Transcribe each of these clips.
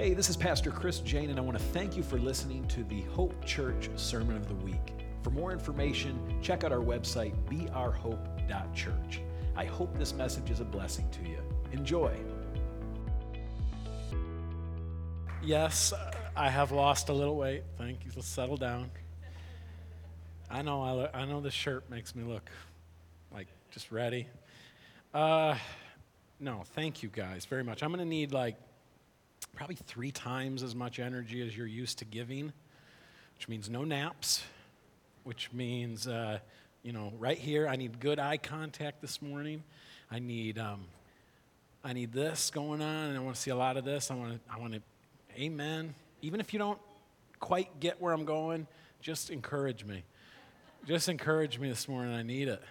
Hey, this is Pastor Chris Jane, and I want to thank you for listening to the Hope Church Sermon of the Week. For more information, check out our website, beourhope.church. I hope this message is a blessing to you. Enjoy. Yes, I have lost a little weight. Thank you. Let's settle down. I know. I, look, I know this shirt makes me look like just ready. Uh, no, thank you guys very much. I'm going to need like probably three times as much energy as you're used to giving, which means no naps, which means, uh, you know, right here, I need good eye contact this morning. I need, um, I need this going on, and I want to see a lot of this. I want to, I want to, amen. Even if you don't quite get where I'm going, just encourage me. Just encourage me this morning. I need it.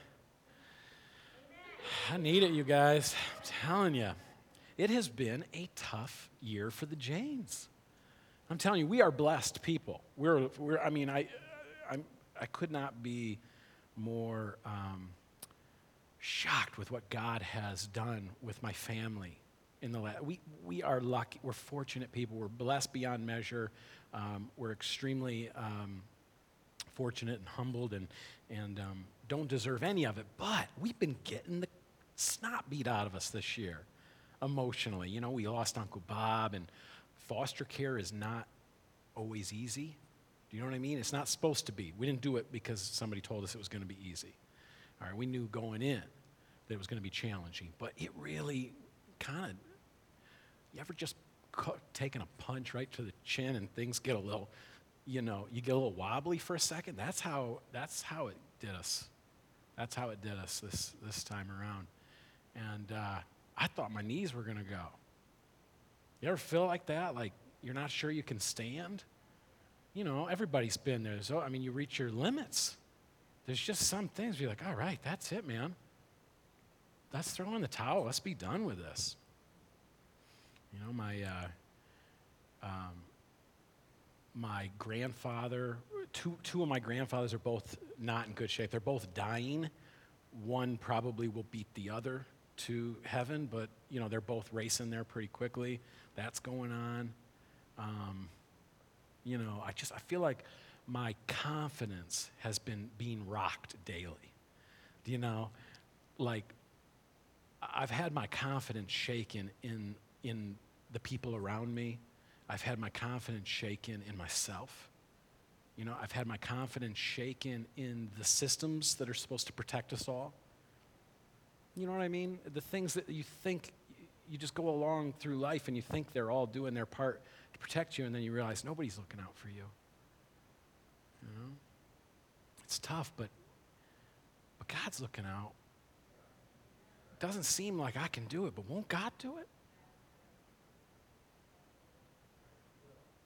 I need it, you guys. I'm telling you. It has been a tough year for the Janes. I'm telling you, we are blessed people. We're, we're I mean, I, I'm, I could not be more um, shocked with what God has done with my family in the last. We, we are lucky. We're fortunate people. We're blessed beyond measure. Um, we're extremely um, fortunate and humbled and, and um, don't deserve any of it. But we've been getting the snot beat out of us this year emotionally. You know, we lost Uncle Bob, and foster care is not always easy. Do you know what I mean? It's not supposed to be. We didn't do it because somebody told us it was going to be easy. All right, we knew going in that it was going to be challenging, but it really kind of. You ever just taken a punch right to the chin and things get a little, you know, you get a little wobbly for a second? That's how. That's how it did us. That's how it did us this this time around, and. Uh, I thought my knees were going to go. You ever feel like that? Like you're not sure you can stand? You know, everybody's been there. So, I mean, you reach your limits. There's just some things you're like, all right, that's it, man. Let's throw in the towel. Let's be done with this. You know, my, uh, um, my grandfather, two, two of my grandfathers are both not in good shape. They're both dying. One probably will beat the other to heaven, but you know they're both racing there pretty quickly. That's going on. Um, you know, I just I feel like my confidence has been being rocked daily. Do you know, like I've had my confidence shaken in in the people around me. I've had my confidence shaken in myself. You know, I've had my confidence shaken in the systems that are supposed to protect us all. You know what I mean? The things that you think, you just go along through life and you think they're all doing their part to protect you, and then you realize nobody's looking out for you. You know? It's tough, but, but God's looking out. It doesn't seem like I can do it, but won't God do it?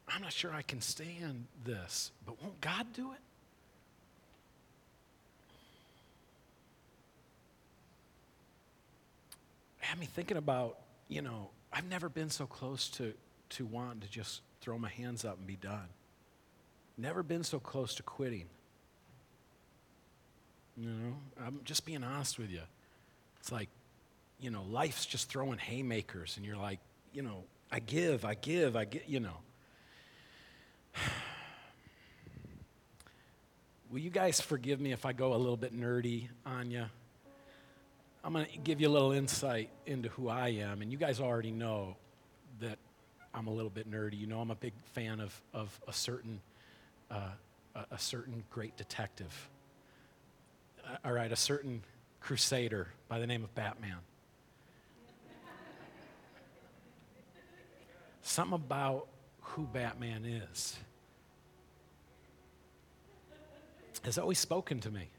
I'm not sure I can stand this, but won't God do it? Had me thinking about, you know, I've never been so close to, to wanting to just throw my hands up and be done. Never been so close to quitting. You know, I'm just being honest with you. It's like, you know, life's just throwing haymakers, and you're like, you know, I give, I give, I get, you know. Will you guys forgive me if I go a little bit nerdy on you? I'm going to give you a little insight into who I am. And you guys already know that I'm a little bit nerdy. You know, I'm a big fan of, of a, certain, uh, a, certain great detective. Uh, all right, a certain crusader by the name of Batman. Something about who Batman is has always spoken to me.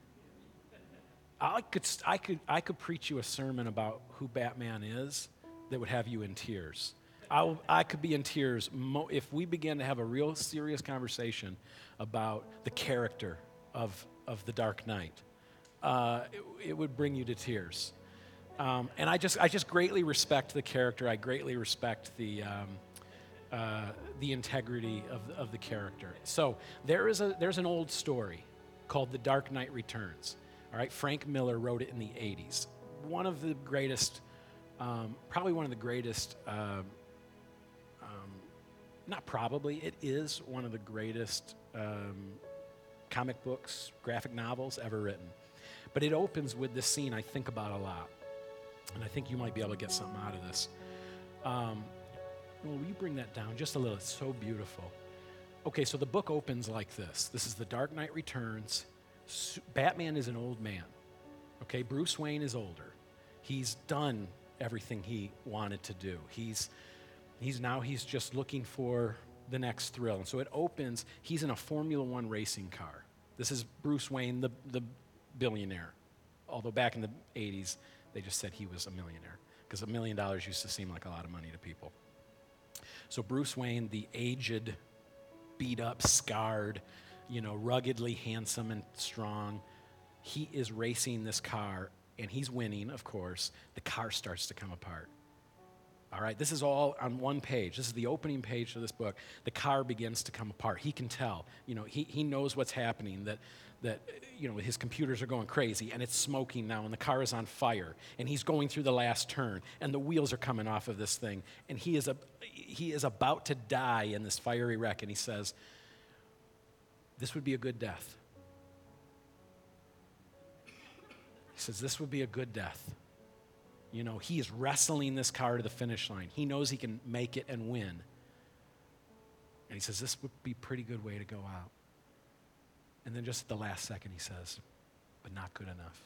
I could, I, could, I could preach you a sermon about who Batman is that would have you in tears. I, I could be in tears mo- if we began to have a real serious conversation about the character of, of the Dark Knight. Uh, it, it, would bring you to tears. Um, and I just, I just greatly respect the character. I greatly respect the, um, uh, the integrity of, of the character. So there is a, there's an old story called The Dark Knight Returns. All right, Frank Miller wrote it in the 80s. One of the greatest, um, probably one of the greatest uh, um, not probably, it is one of the greatest um, comic books, graphic novels ever written. But it opens with this scene I think about a lot. And I think you might be able to get something out of this. Um, will you bring that down just a little? It's so beautiful. Okay, so the book opens like this This is The Dark Knight Returns. Batman is an old man. Okay, Bruce Wayne is older. He's done everything he wanted to do. He's he's now he's just looking for the next thrill. And so it opens, he's in a Formula 1 racing car. This is Bruce Wayne the the billionaire. Although back in the 80s they just said he was a millionaire because a million dollars used to seem like a lot of money to people. So Bruce Wayne, the aged, beat up, scarred, you know, ruggedly handsome and strong, he is racing this car and he's winning, of course. The car starts to come apart. All right, this is all on one page. This is the opening page of this book. The car begins to come apart. He can tell, you know, he, he knows what's happening, that, that, you know, his computers are going crazy and it's smoking now and the car is on fire and he's going through the last turn and the wheels are coming off of this thing and he is, a, he is about to die in this fiery wreck and he says, This would be a good death. He says, This would be a good death. You know, he is wrestling this car to the finish line. He knows he can make it and win. And he says, This would be a pretty good way to go out. And then just at the last second, he says, But not good enough.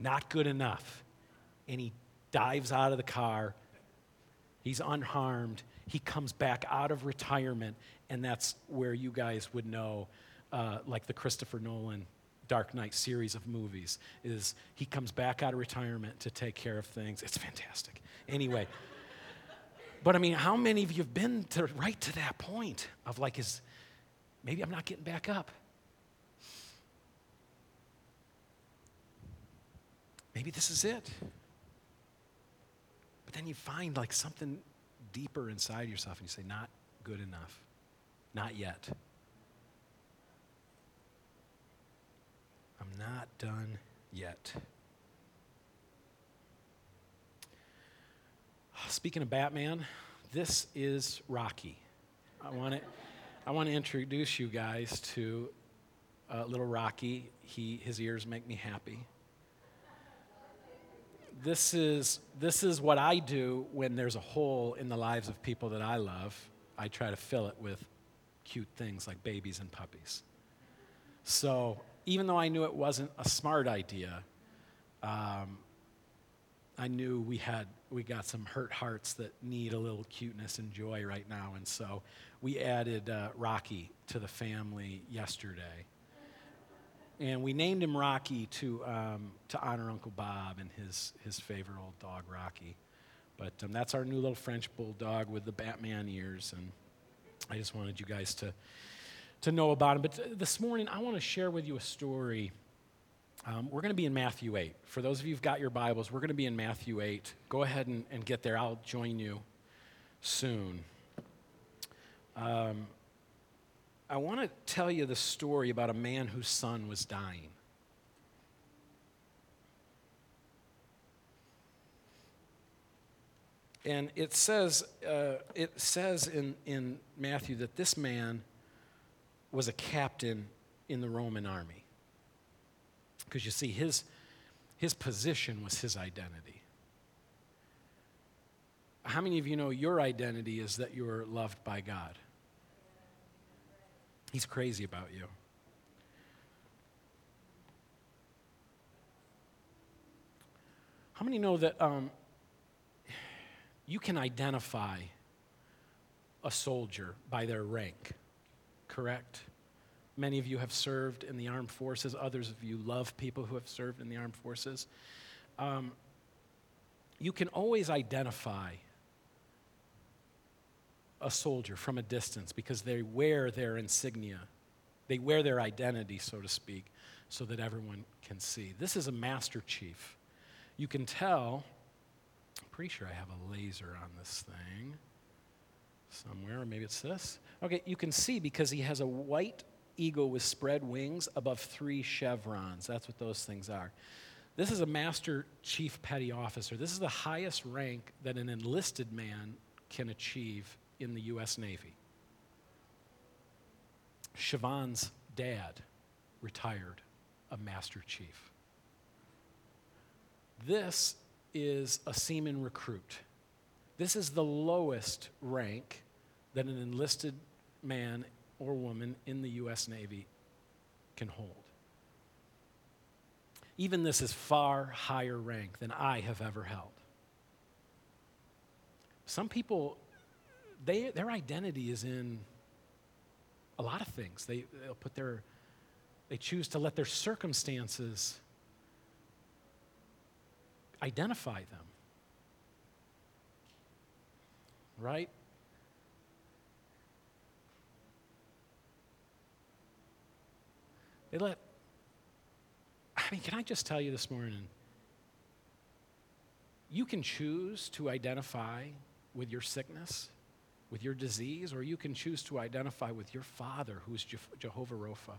Not good enough. And he dives out of the car. He's unharmed. He comes back out of retirement. And that's where you guys would know, uh, like the Christopher Nolan Dark Knight series of movies is he comes back out of retirement to take care of things. It's fantastic. Anyway, but I mean, how many of you have been to right to that point of like is maybe I'm not getting back up. Maybe this is it. But then you find like something deeper inside yourself and you say, not good enough. Not yet. I'm not done yet. Speaking of Batman, this is Rocky. I want to, I want to introduce you guys to uh, little Rocky. He, his ears make me happy. This is, this is what I do when there's a hole in the lives of people that I love. I try to fill it with cute things like babies and puppies. So even though I knew it wasn't a smart idea, um, I knew we had we got some hurt hearts that need a little cuteness and joy right now, and so we added uh, Rocky to the family yesterday, and we named him Rocky to um, to honor Uncle Bob and his his favorite old dog Rocky. But um, that's our new little French bulldog with the Batman ears, and I just wanted you guys to to know about him. But this morning, I want to share with you a story. Um, we're going to be in Matthew 8. For those of you who've got your Bibles, we're going to be in Matthew 8. Go ahead and, and get there. I'll join you soon. Um, I want to tell you the story about a man whose son was dying. And it says, uh, it says in, in Matthew that this man was a captain in the Roman army. Because you see, his, his position was his identity. How many of you know your identity is that you're loved by God? He's crazy about you. How many know that um, you can identify a soldier by their rank? correct? Many of you have served in the armed forces, others of you love people who have served in the armed forces. Um, you can always identify a soldier from a distance because they wear their insignia. They wear their identity, so to speak, so that everyone can see. This is a master chief. You can tell, pretty sure I have a laser on this thing somewhere, or maybe it's this. Okay, you can see because he has a white eagle with spread wings above three chevrons. That's what those things are. This is a master chief petty officer. This is the highest rank that an enlisted man can achieve in the U.S. Navy. Siobhan's dad retired a Master Chief. This is a seaman recruit. This is the lowest rank that an enlisted man or woman in the U.S. Navy can hold. Even this is far higher rank than I have ever held. Some people, they, their identity is in a lot of things. They, they'll put their, they choose to let their circumstances identify them. Right? They let, I mean, can I just tell you this morning? You can choose to identify with your sickness, with your disease, or you can choose to identify with your Father, who is Jehovah Rapha,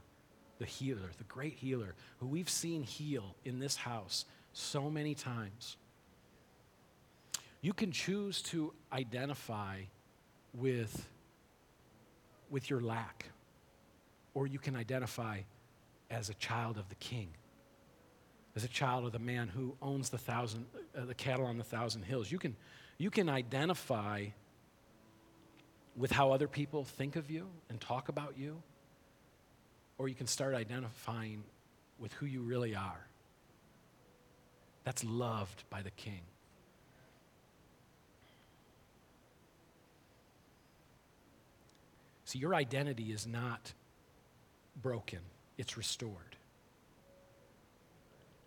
the healer, the great healer, who we've seen heal in this house so many times. You can choose to identify with, with your lack, or you can identify as a child of the king, as a child of the man who owns the, thousand, uh, the cattle on the thousand hills. You can, you can identify with how other people think of you and talk about you, or you can start identifying with who you really are. That's loved by the king. See, your identity is not broken, it's restored.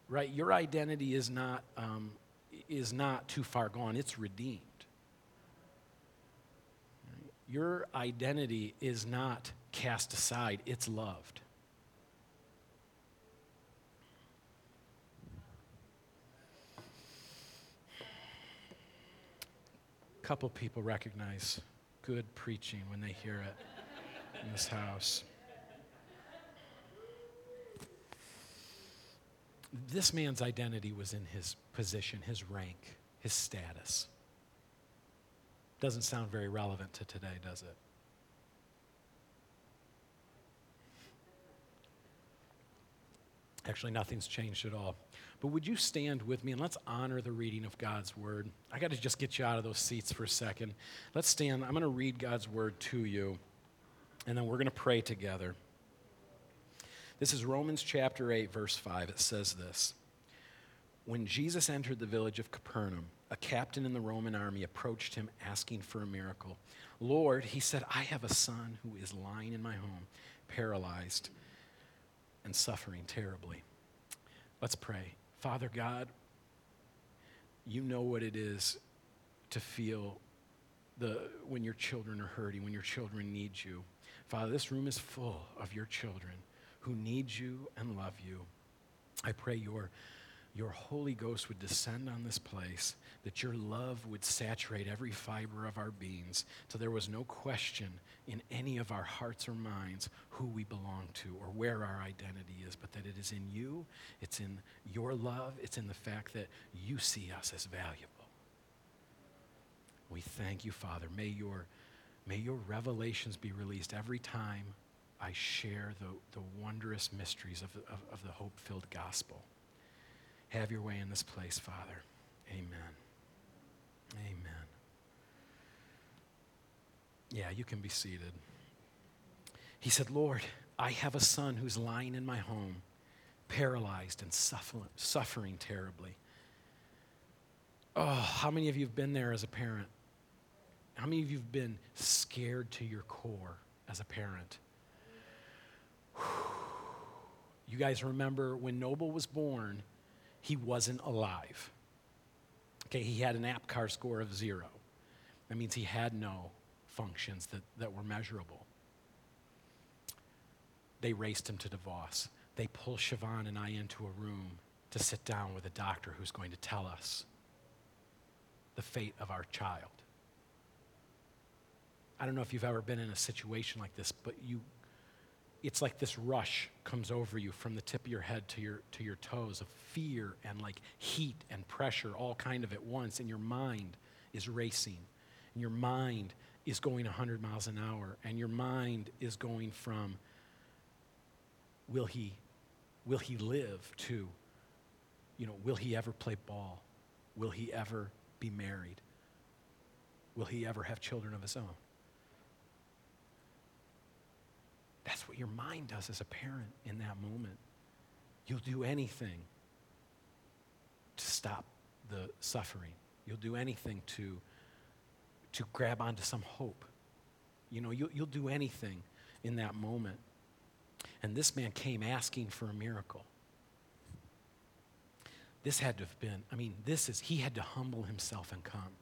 Right? Your identity is not, um, is not too far gone, it's redeemed. Your identity is not cast aside, it's loved. Couple people recognize good preaching when they hear it in this house. This man's identity was in his position, his rank, his status. Doesn't sound very relevant to today, does it? Actually, nothing's changed at all. But would you stand with me and let's honor the reading of God's word? I got to just get you out of those seats for a second. Let's stand. I'm going to read God's word to you, and then we're going to pray together. This is Romans chapter 8, verse 5. It says this When Jesus entered the village of Capernaum, a captain in the Roman army approached him asking for a miracle. Lord, he said, I have a son who is lying in my home, paralyzed and suffering terribly. Let's pray. Father God, you know what it is to feel the, when your children are hurting, when your children need you. Father, this room is full of your children who need you and love you. I pray your your Holy Ghost would descend on this place, that your love would saturate every fiber of our beings, till there was no question in any of our hearts or minds who we belong to or where our identity is, but that it is in you, it's in your love, it's in the fact that you see us as valuable. We thank you, Father. May your, may your revelations be released every time I share the, the wondrous mysteries of, of, of the hope filled gospel. Have your way in this place, Father. Amen. Amen. Yeah, you can be seated. He said, Lord, I have a son who's lying in my home, paralyzed and suffering terribly. Oh, how many of you have been there as a parent? How many of you have been scared to your core as a parent? You guys remember when Noble was born, he wasn't alive. Okay, he had an APGAR score of zero. That means he had no functions that, that were measurable. They raced him to DeVos. They pull Siobhan and I into a room to sit down with a doctor who's going to tell us the fate of our child. I don't know if you've ever been in a situation like this, but you it's like this rush comes over you from the tip of your head to your to your toes of fear and like heat and pressure all kind of at once and your mind is racing and your mind is going 100 miles an hour, and your mind is going from, will he, will he live to, you know, will he ever play ball? Will he ever be married? Will he ever have children of his own? That's what your mind does as a parent in that moment. You'll do anything to stop the suffering. You'll do anything to, to grab onto some hope. You know, you'll, you'll do anything in that moment. And this man came asking for a miracle. This had to have been, I mean, this is, he had to humble himself and come.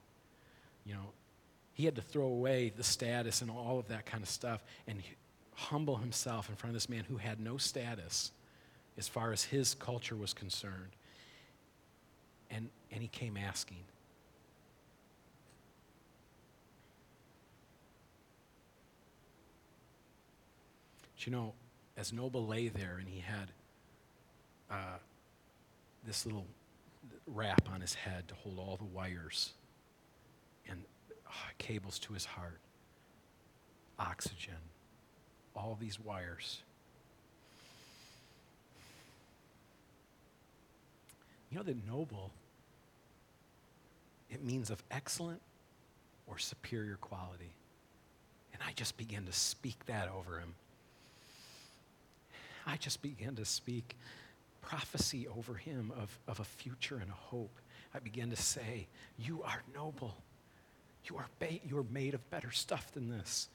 You know, he had to throw away the status and all of that kind of stuff and humble himself in front of this man who had no status as far as his culture was concerned. And, and he came asking. But you know, as Noble lay there and he had uh, this little wrap on his head to hold all the wires and uh, cables to his heart, oxygen, all these wires. You know that noble, it means of excellent or superior quality. And I just began to speak that over him. I just began to speak prophecy over him of, of a future and a hope. I began to say, You are noble. You are, ba- you are made of better stuff than this.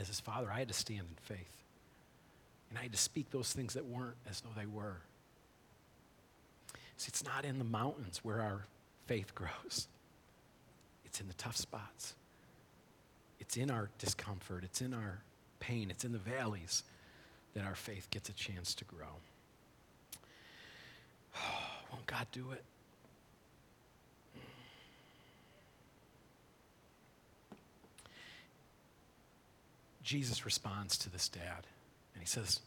As his father, I had to stand in faith. And I had to speak those things that weren't as though they were. See, it's not in the mountains where our faith grows. It's in the tough spots. It's in our discomfort. It's in our pain. It's in the valleys that our faith gets a chance to grow. won't God do it? Jesus responds to this dad and he says,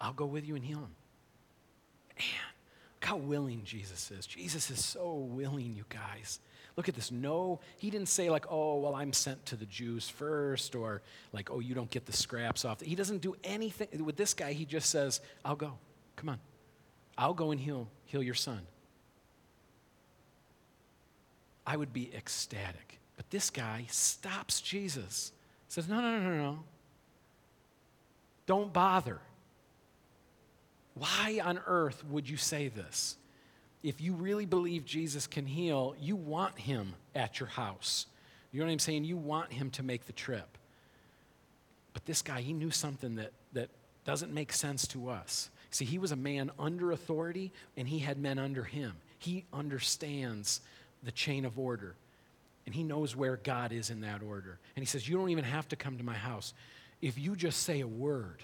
I'll go with you and heal him. Man, look how willing Jesus is. Jesus is so willing, you guys. Look at this. No, he didn't say, like, oh, well, I'm sent to the Jews first, or like, oh, you don't get the scraps off. He doesn't do anything. With this guy, he just says, I'll go. Come on. I'll go and heal, heal your son. I would be ecstatic. But this guy stops Jesus, says, no, no, no, no, no. Don't bother. Why on earth would you say this? if you really believe Jesus can heal, you want him at your house. You know what I'm saying? You want him to make the trip. But this guy, he knew something that, that doesn't make sense to us. See, he was a man under authority, and he had men under him. He understands the chain of order, and he knows where God is in that order. And he says, You don't even have to come to my house. If you just say a word,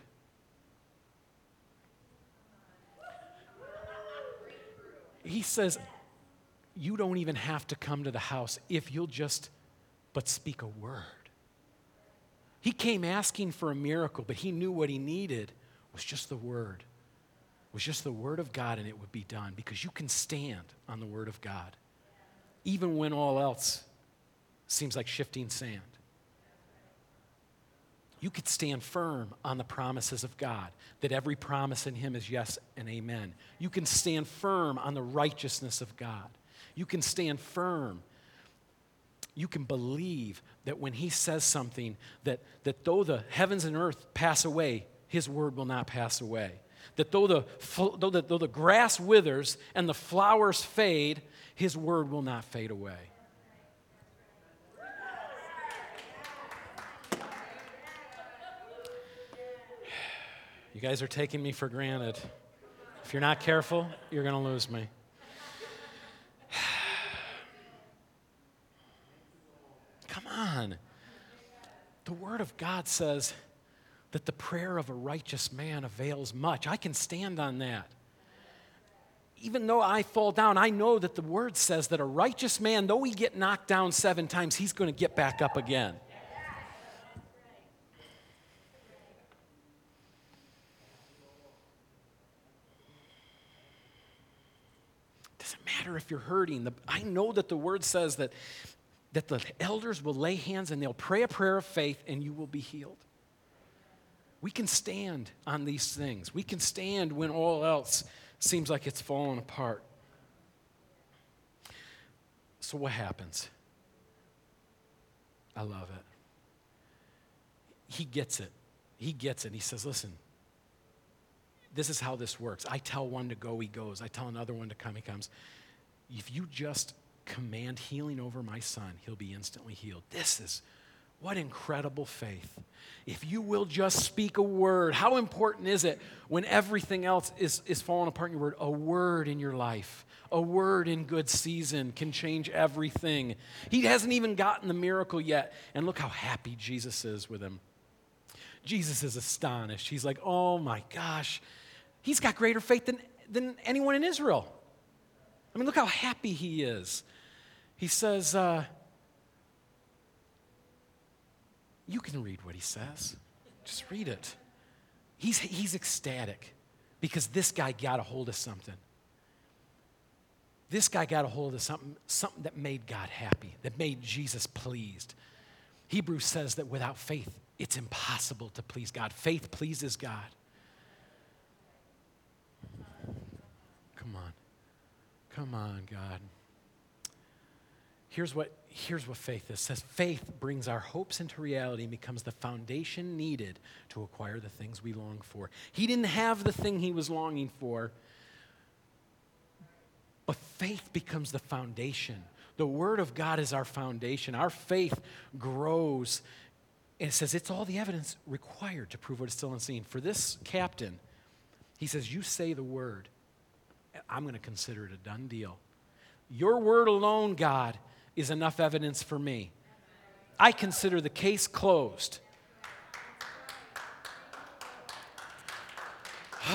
he says, You don't even have to come to the house if you'll just but speak a word. He came asking for a miracle, but he knew what he needed was just the word. Was just the word of God and it would be done because you can stand on the word of God even when all else seems like shifting sand you could stand firm on the promises of God, that every promise in Him is yes and amen. You can stand firm on the righteousness of God. You can stand firm. You can believe that when He says something, that, that though the heavens and earth pass away, His word will not pass away. That though the, though the, though the grass withers and the flowers fade, His word will not fade away. You guys are taking me for granted. If you're not careful, you're going to lose me. Come on. The Word of God says that the prayer of a righteous man avails much. I can stand on that. Even though I fall down, I know that the Word says that a righteous man, though he get knocked down seven times, he's going to get back up again. Matter if you're hurting. The, I know that the word says that, that the elders will lay hands and they'll pray a prayer of faith and you will be healed. We can stand on these things. We can stand when all else seems like it's falling apart. So, what happens? I love it. He gets it. He gets it. He says, Listen, this is how this works. I tell one to go, he goes. I tell another one to come, he comes. If you just command healing over my son, he'll be instantly healed. This is what incredible faith. If you will just speak a word, how important is it when everything else is, is falling apart in your word? A word in your life, a word in good season can change everything. He hasn't even gotten the miracle yet. And look how happy Jesus is with him. Jesus is astonished. He's like, oh my gosh, he's got greater faith than, than anyone in Israel. I mean, look how happy he is. He says, uh, You can read what he says. Just read it. He's, he's ecstatic because this guy got a hold of something. This guy got a hold of something, something that made God happy, that made Jesus pleased. Hebrews says that without faith, it's impossible to please God. Faith pleases God. Come on. Come on, God. Here's what here's what faith is. It says faith brings our hopes into reality and becomes the foundation needed to acquire the things we long for. He didn't have the thing he was longing for, but faith becomes the foundation. The Word of God is our foundation. Our faith grows. And it says it's all the evidence required to prove what is still unseen. For this captain, he says, You say the word. I'm going to consider it a done deal. Your word alone, God, is enough evidence for me. I consider the case closed.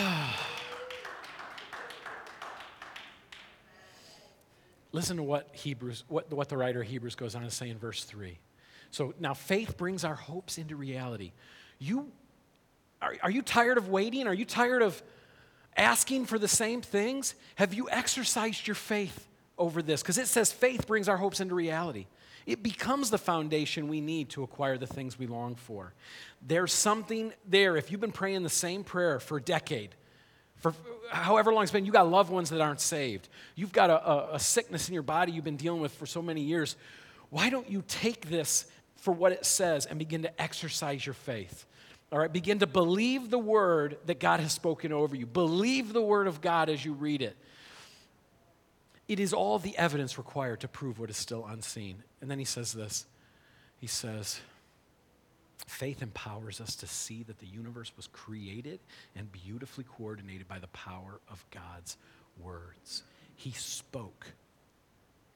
Listen to what Hebrews, what, what the writer of Hebrews goes on to say in verse 3. So now faith brings our hopes into reality. You are, are you tired of waiting? Are you tired of asking for the same things? Have you exercised your faith over this because it says faith brings our hopes into reality. It becomes the foundation we need to acquire the things we long for. There's something there. If you've been praying the same prayer for a decade, for however long it's been, you got loved ones that aren't saved. You've got a, a, a sickness in your body you've been dealing with for so many years. Why don't you take this for what it says and begin to exercise your faith? All right, begin to believe the word that God has spoken over you. Believe the word of God as you read it. It is all the evidence required to prove what is still unseen. And then he says this He says, Faith empowers us to see that the universe was created and beautifully coordinated by the power of God's words. He spoke,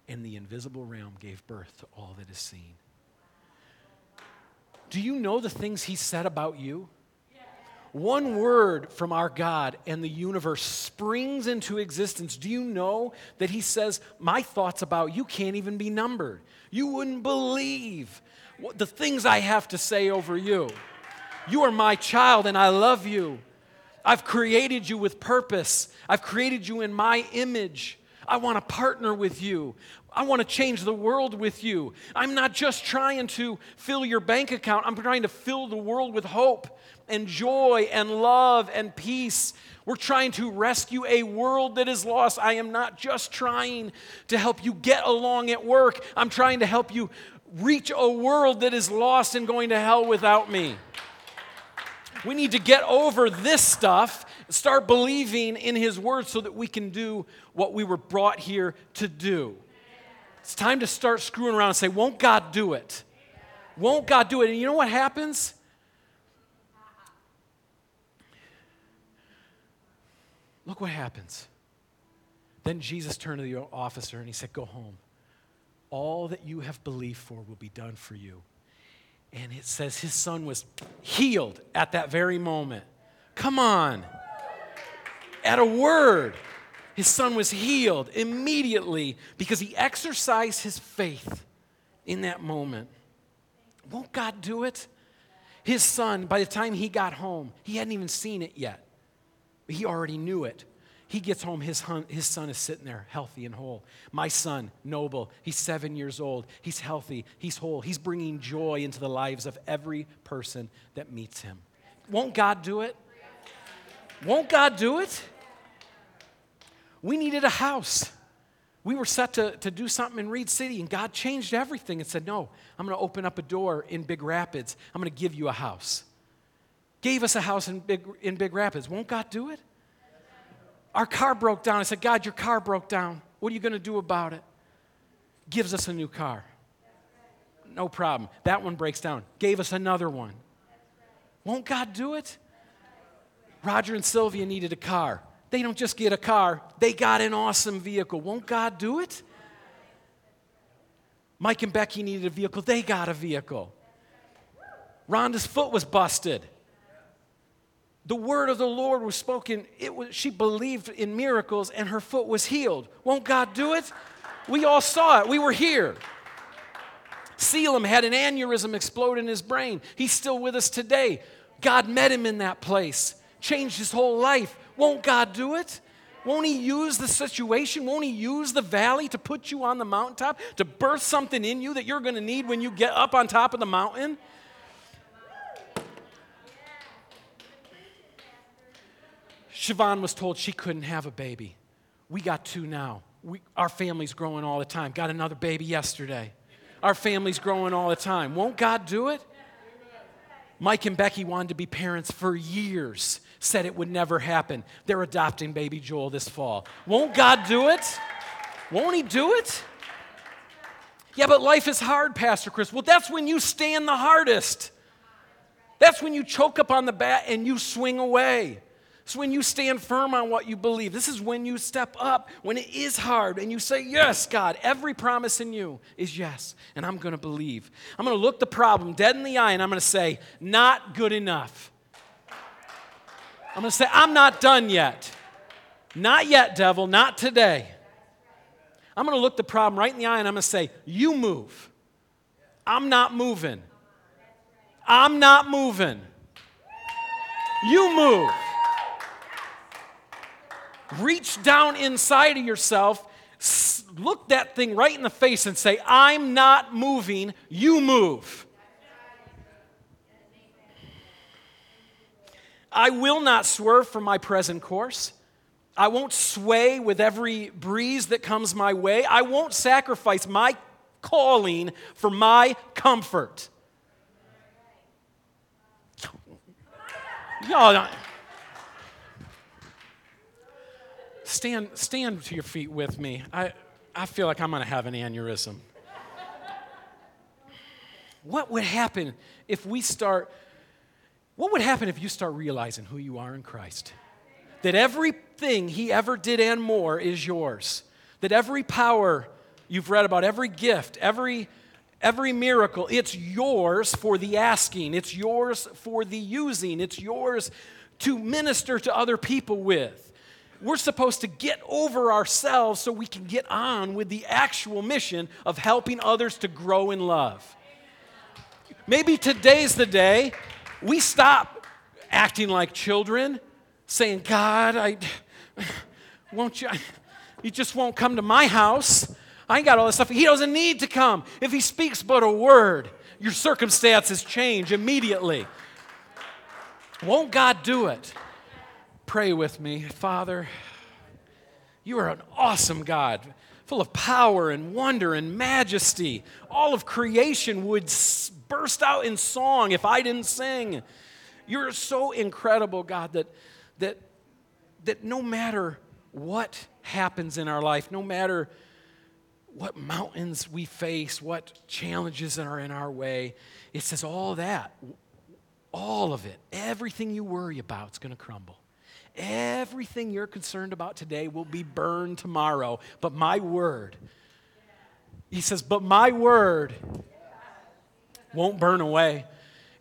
and the invisible realm gave birth to all that is seen. Do you know the things he said about you? One word from our God and the universe springs into existence. Do you know that He says, My thoughts about you can't even be numbered? You wouldn't believe what, the things I have to say over you. You are my child and I love you. I've created you with purpose, I've created you in my image. I want to partner with you. I want to change the world with you. I'm not just trying to fill your bank account, I'm trying to fill the world with hope and joy and love and peace. We're trying to rescue a world that is lost. I am not just trying to help you get along at work, I'm trying to help you reach a world that is lost and going to hell without me. We need to get over this stuff, start believing in His Word so that we can do what we were brought here to do. It's time to start screwing around and say, Won't God do it? Won't God do it? And you know what happens? Look what happens. Then Jesus turned to the officer and he said, Go home. All that you have believed for will be done for you. And it says his son was healed at that very moment. Come on. At a word, his son was healed immediately because he exercised his faith in that moment. Won't God do it? His son, by the time he got home, he hadn't even seen it yet. He already knew it. He gets home, his, hun, his son is sitting there, healthy and whole. My son, Noble, he's seven years old. He's healthy, he's whole. He's bringing joy into the lives of every person that meets him. Won't God do it? Won't God do it? We needed a house. We were set to, to do something in Reed City, and God changed everything and said, No, I'm going to open up a door in Big Rapids. I'm going to give you a house. Gave us a house in Big, in Big Rapids. Won't God do it? Our car broke down. I said, God, your car broke down. What are you going to do about it? Gives us a new car. No problem. That one breaks down. Gave us another one. Won't God do it? Roger and Sylvia needed a car. They don't just get a car, they got an awesome vehicle. Won't God do it? Mike and Becky needed a vehicle. They got a vehicle. Rhonda's foot was busted the word of the Lord was spoken. It was, she believed in miracles and her foot was healed. Won't God do it? We all saw it. We were here. Selim had an aneurysm explode in his brain. He's still with us today. God met him in that place, changed his whole life. Won't God do it? Won't He use the situation? Won't He use the valley to put you on the mountaintop, to birth something in you that you're going to need when you get up on top of the mountain? Siobhan was told she couldn't have a baby. We got two now. We, our family's growing all the time. Got another baby yesterday. Our family's growing all the time. Won't God do it? Mike and Becky wanted to be parents for years, said it would never happen. They're adopting baby Joel this fall. Won't God do it? Won't He do it? Yeah, but life is hard, Pastor Chris. Well, that's when you stand the hardest. That's when you choke up on the bat and you swing away. It's when you stand firm on what you believe. This is when you step up, when it is hard, and you say, Yes, God, every promise in you is yes, and I'm going to believe. I'm going to look the problem dead in the eye, and I'm going to say, Not good enough. I'm going to say, I'm not done yet. Not yet, devil, not today. I'm going to look the problem right in the eye, and I'm going to say, You move. I'm not moving. I'm not moving. You move reach down inside of yourself, look that thing right in the face, and say, I'm not moving, you move. I will not swerve from my present course. I won't sway with every breeze that comes my way. I won't sacrifice my calling for my comfort. Y'all, Stand, stand to your feet with me. I, I feel like I'm going to have an aneurysm. what would happen if we start, what would happen if you start realizing who you are in Christ? That everything He ever did and more is yours. That every power you've read about, every gift, every every miracle, it's yours for the asking, it's yours for the using, it's yours to minister to other people with we're supposed to get over ourselves so we can get on with the actual mission of helping others to grow in love. Maybe today's the day we stop acting like children, saying, God, I won't you, you just won't come to my house. I ain't got all this stuff. He doesn't need to come. If he speaks but a word, your circumstances change immediately. Won't God do it? Pray with me. Father, you are an awesome God, full of power and wonder and majesty. All of creation would burst out in song if I didn't sing. You're so incredible, God, that, that, that no matter what happens in our life, no matter what mountains we face, what challenges are in our way, it says all that, all of it, everything you worry about is going to crumble. Everything you're concerned about today will be burned tomorrow, but my word, he says, but my word won't burn away.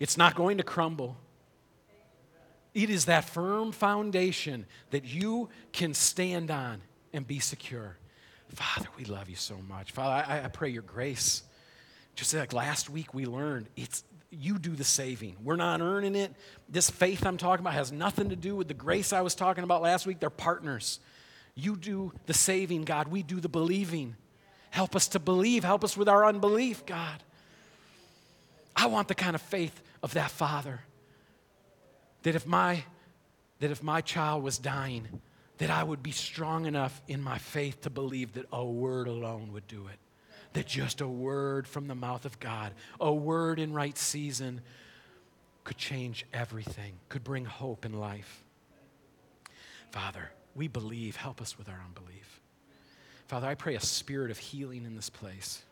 It's not going to crumble. It is that firm foundation that you can stand on and be secure. Father, we love you so much. Father, I, I pray your grace. Just like last week we learned, it's you do the saving. We're not earning it. This faith I'm talking about has nothing to do with the grace I was talking about last week. They're partners. You do the saving, God. We do the believing. Help us to believe. Help us with our unbelief, God. I want the kind of faith of that father that if my that if my child was dying that I would be strong enough in my faith to believe that a word alone would do it. That just a word from the mouth of God, a word in right season, could change everything, could bring hope in life. Father, we believe. Help us with our unbelief. Father, I pray a spirit of healing in this place.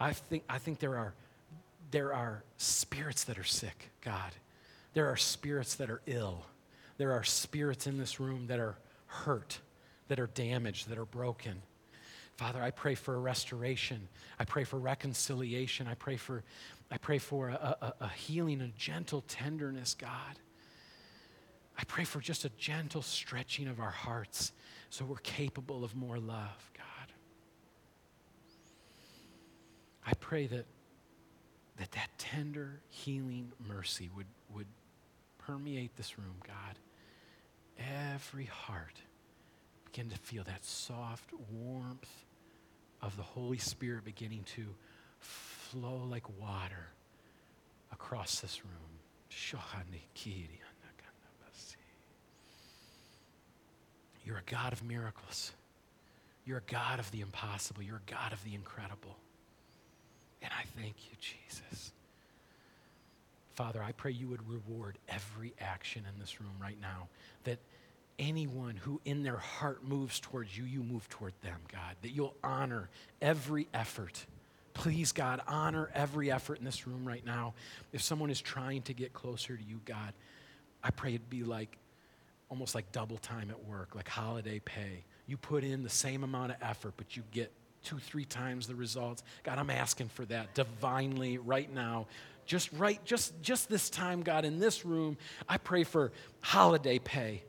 I think, I think there, are, there are spirits that are sick, God. There are spirits that are ill. There are spirits in this room that are hurt, that are damaged, that are broken. Father, I pray for a restoration. I pray for reconciliation. I pray for, I pray for a, a, a healing, a gentle tenderness, God. I pray for just a gentle stretching of our hearts so we're capable of more love, God. I pray that that, that tender, healing mercy would, would permeate this room, God every heart begin to feel that soft warmth of the Holy Spirit beginning to flow like water across this room. You're a God of miracles. You're a God of the impossible. You're a God of the incredible. And I thank you, Jesus. Father, I pray you would reward every action in this room right now. That anyone who in their heart moves towards you, you move toward them, God. That you'll honor every effort. Please, God, honor every effort in this room right now. If someone is trying to get closer to you, God, I pray it'd be like almost like double time at work, like holiday pay. You put in the same amount of effort, but you get two, three times the results. God, I'm asking for that divinely right now just right, just, just this time, God, in this room, I pray for holiday pay.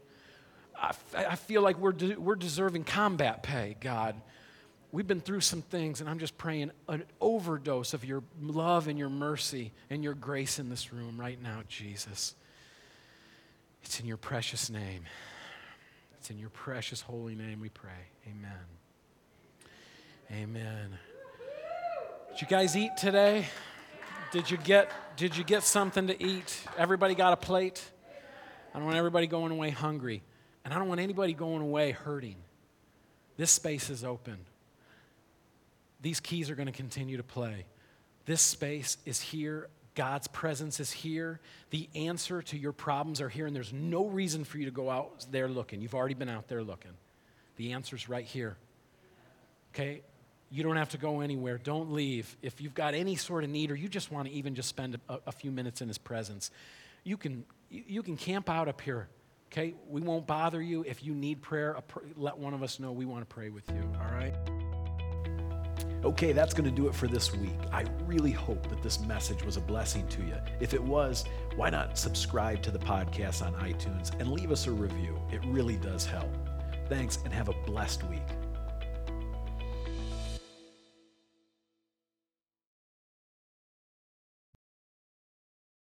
I, I feel like we're, de- we're deserving combat pay, God. We've been through some things, and I'm just praying an overdose of your love and your mercy and your grace in this room right now, Jesus. It's in your precious name. It's in your precious holy name we pray. Amen. Amen. Did you guys eat today? Did you get did you get something to eat? Everybody got a plate? I don't want everybody going away hungry. And I don't want anybody going away hurting. This space is open. These keys are going to continue to play. This space is here. God's presence is here. The answer to your problems are here, and there's no reason for you to go out there looking. You've already been out there looking. The answer's right here. Okay? You don't have to go anywhere. Don't leave. If you've got any sort of need or you just want to even just spend a, a few minutes in His presence, you can, you can camp out up here. Okay? We won't bother you. If you need prayer, pr- let one of us know. We want to pray with you. All right? Okay, that's going to do it for this week. I really hope that this message was a blessing to you. If it was, why not subscribe to the podcast on iTunes and leave us a review? It really does help. Thanks and have a blessed week.